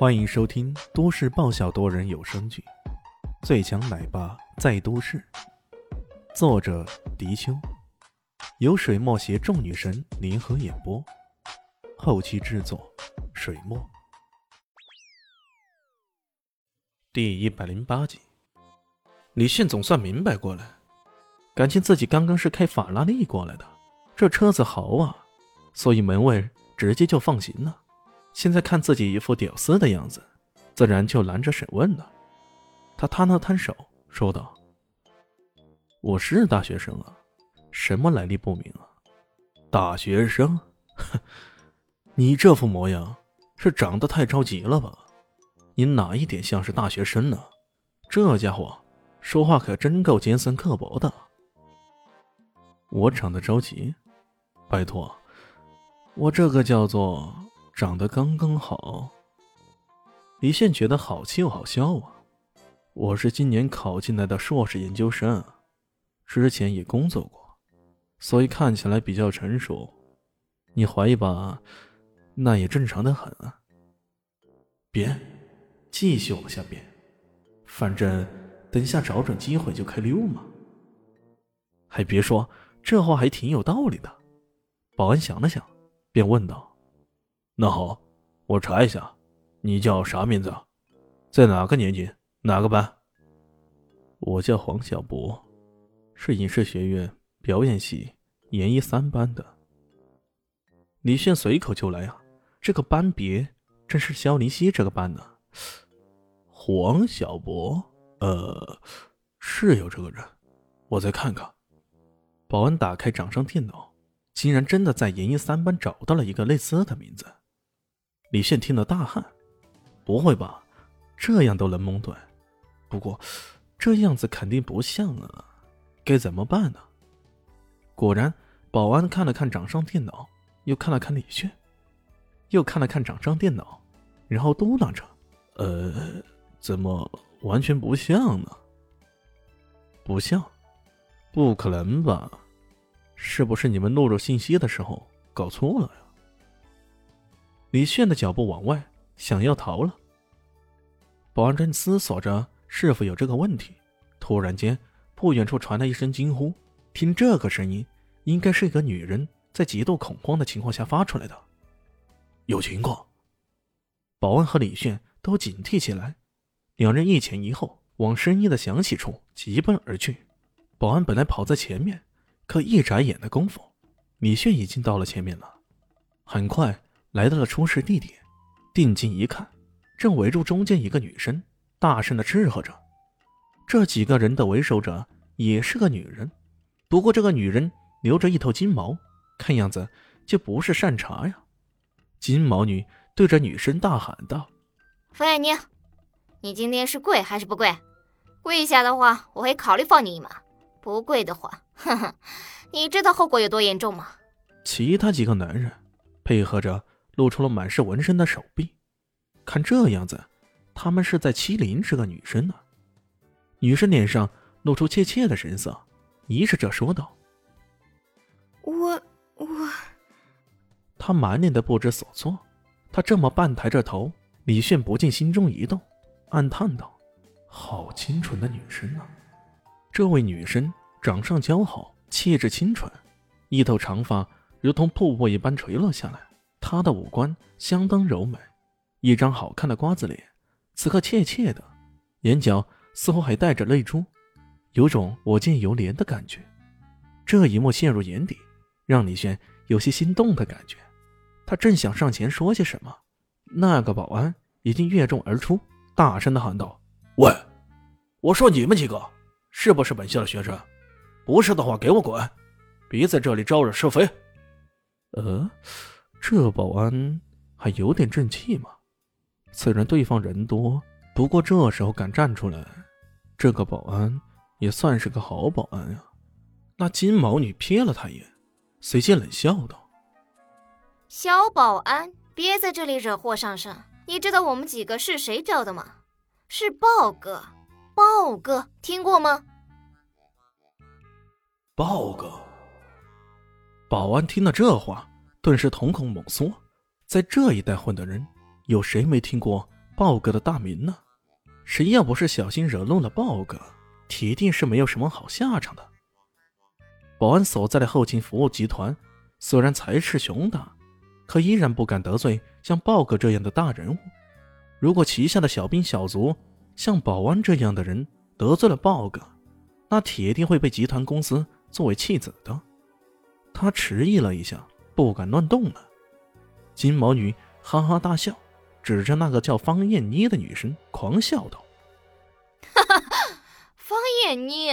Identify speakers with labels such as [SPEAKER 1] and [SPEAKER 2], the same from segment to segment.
[SPEAKER 1] 欢迎收听都市爆笑多人有声剧《最强奶爸在都市》，作者：迪秋，由水墨携众女神联合演播，后期制作：水墨。第一百零八集，李迅总算明白过来，感情自己刚刚是开法拉利过来的，这车子豪啊，所以门卫直接就放行了。现在看自己一副屌丝的样子，自然就拦着审问了。他摊了摊手，说道：“我是大学生啊，什么来历不明啊？大学生？哼，你这副模样是长得太着急了吧？你哪一点像是大学生呢？这家伙说话可真够尖酸刻薄的。我长得着急？拜托，我这个叫做……”长得刚刚好，李现觉得好气又好笑啊！我是今年考进来的硕士研究生，之前也工作过，所以看起来比较成熟。你怀疑吧？那也正常的很啊。编，继续往下编，反正等下找准机会就开溜嘛。还别说，这话还挺有道理的。保安想了想，便问道。那好，我查一下，你叫啥名字？在哪个年级？哪个班？我叫黄小博，是影视学院表演系研一三班的。李炫随口就来啊，这个班别正是肖林熙这个班呢。黄小博，呃，是有这个人，我再看看。保安打开掌上电脑，竟然真的在研一三班找到了一个类似的名字。李炫听了大汗：“不会吧，这样都能蒙对？不过这样子肯定不像啊，该怎么办呢？”果然，保安看了看掌上电脑，又看了看李炫，又看了看掌上电脑，然后嘟囔着：“呃，怎么完全不像呢？不像？不可能吧？是不是你们录入信息的时候搞错了呀？”李炫的脚步往外，想要逃了。保安正思索着是否有这个问题，突然间，不远处传来一声惊呼。听这个声音，应该是一个女人在极度恐慌的情况下发出来的。有情况！保安和李炫都警惕起来，两人一前一后往声音的响起处疾奔而去。保安本来跑在前面，可一眨眼的功夫，李炫已经到了前面了。很快。来到了出事地点，定睛一看，正围住中间一个女生，大声的斥喝着。这几个人的为首者也是个女人，不过这个女人留着一头金毛，看样子就不是善茬呀。金毛女对着女生大喊道：“
[SPEAKER 2] 冯艳宁，你今天是跪还是不跪？跪下的话，我会考虑放你一马；不跪的话，哼哼，你知道后果有多严重吗？”
[SPEAKER 1] 其他几个男人配合着。露出了满是纹身的手臂，看这样子，他们是在欺凌这个女生呢。女生脸上露出怯怯的神色，疑视着说道：“
[SPEAKER 3] 我我……”
[SPEAKER 1] 她满脸的不知所措。她这么半抬着头，李炫不禁心中一动，暗叹道：“好清纯的女生啊！”这位女生长相姣好，气质清纯，一头长发如同瀑布一般垂落下来。他的五官相当柔美，一张好看的瓜子脸，此刻怯怯的，眼角似乎还带着泪珠，有种我见犹怜的感觉。这一幕陷入眼底，让李轩有些心动的感觉。他正想上前说些什么，那个保安已经越众而出，大声的喊道：“喂，我说你们几个是不是本校的学生？不是的话，给我滚！别在这里招惹是非。”呃。这保安还有点正气吗？虽然对方人多，不过这时候敢站出来，这个保安也算是个好保安呀。那金毛女瞥了他一眼，随即冷笑道：“
[SPEAKER 2] 小保安，别在这里惹祸上身。你知道我们几个是谁找的吗？是豹哥，豹哥听过吗？”
[SPEAKER 1] 豹哥。保安听了这话。顿时瞳孔猛缩，在这一带混的人，有谁没听过豹哥的大名呢。谁要不是小心惹怒了豹哥，铁定是没有什么好下场的。保安所在的后勤服务集团虽然财势雄大，可依然不敢得罪像豹哥这样的大人物。如果旗下的小兵小卒像保安这样的人得罪了豹哥，那铁定会被集团公司作为弃子的。他迟疑了一下，不敢乱动了。金毛女哈哈大笑。指着那个叫方艳妮的女生狂笑道：“
[SPEAKER 2] 哈哈，方艳妮，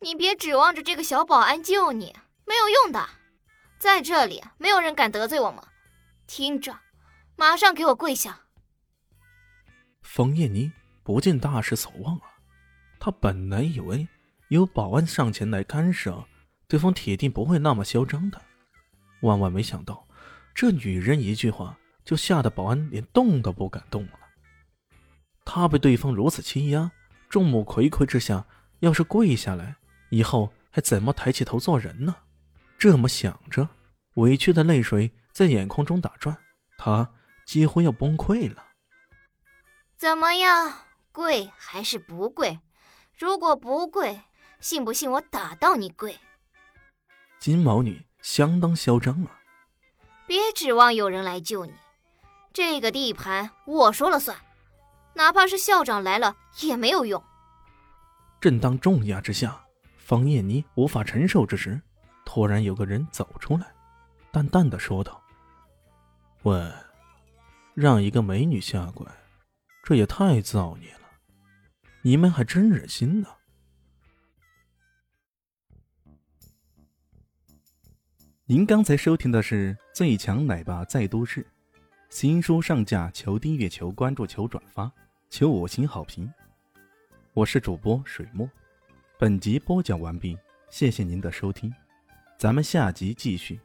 [SPEAKER 2] 你别指望着这个小保安救你，没有用的。在这里没有人敢得罪我们。听着，马上给我跪下！”
[SPEAKER 1] 方艳妮不禁大失所望啊，她本来以为有保安上前来干涉，对方铁定不会那么嚣张的，万万没想到，这女人一句话。就吓得保安连动都不敢动了。他被对方如此欺压，众目睽睽之下，要是跪下来，以后还怎么抬起头做人呢？这么想着，委屈的泪水在眼眶中打转，他几乎要崩溃了。
[SPEAKER 2] 怎么样，跪还是不跪？如果不跪，信不信我打到你跪？
[SPEAKER 1] 金毛女相当嚣张啊！
[SPEAKER 2] 别指望有人来救你。这个地盘我说了算，哪怕是校长来了也没有用。
[SPEAKER 1] 正当重压之下，方艳妮无法承受之时，突然有个人走出来，淡淡的说道：“喂，让一个美女下跪，这也太造孽了！你们还真忍心呢。”
[SPEAKER 4] 您刚才收听的是《最强奶爸在都市》。新书上架，求订阅，求关注，求转发，求五星好评。我是主播水墨，本集播讲完毕，谢谢您的收听，咱们下集继续。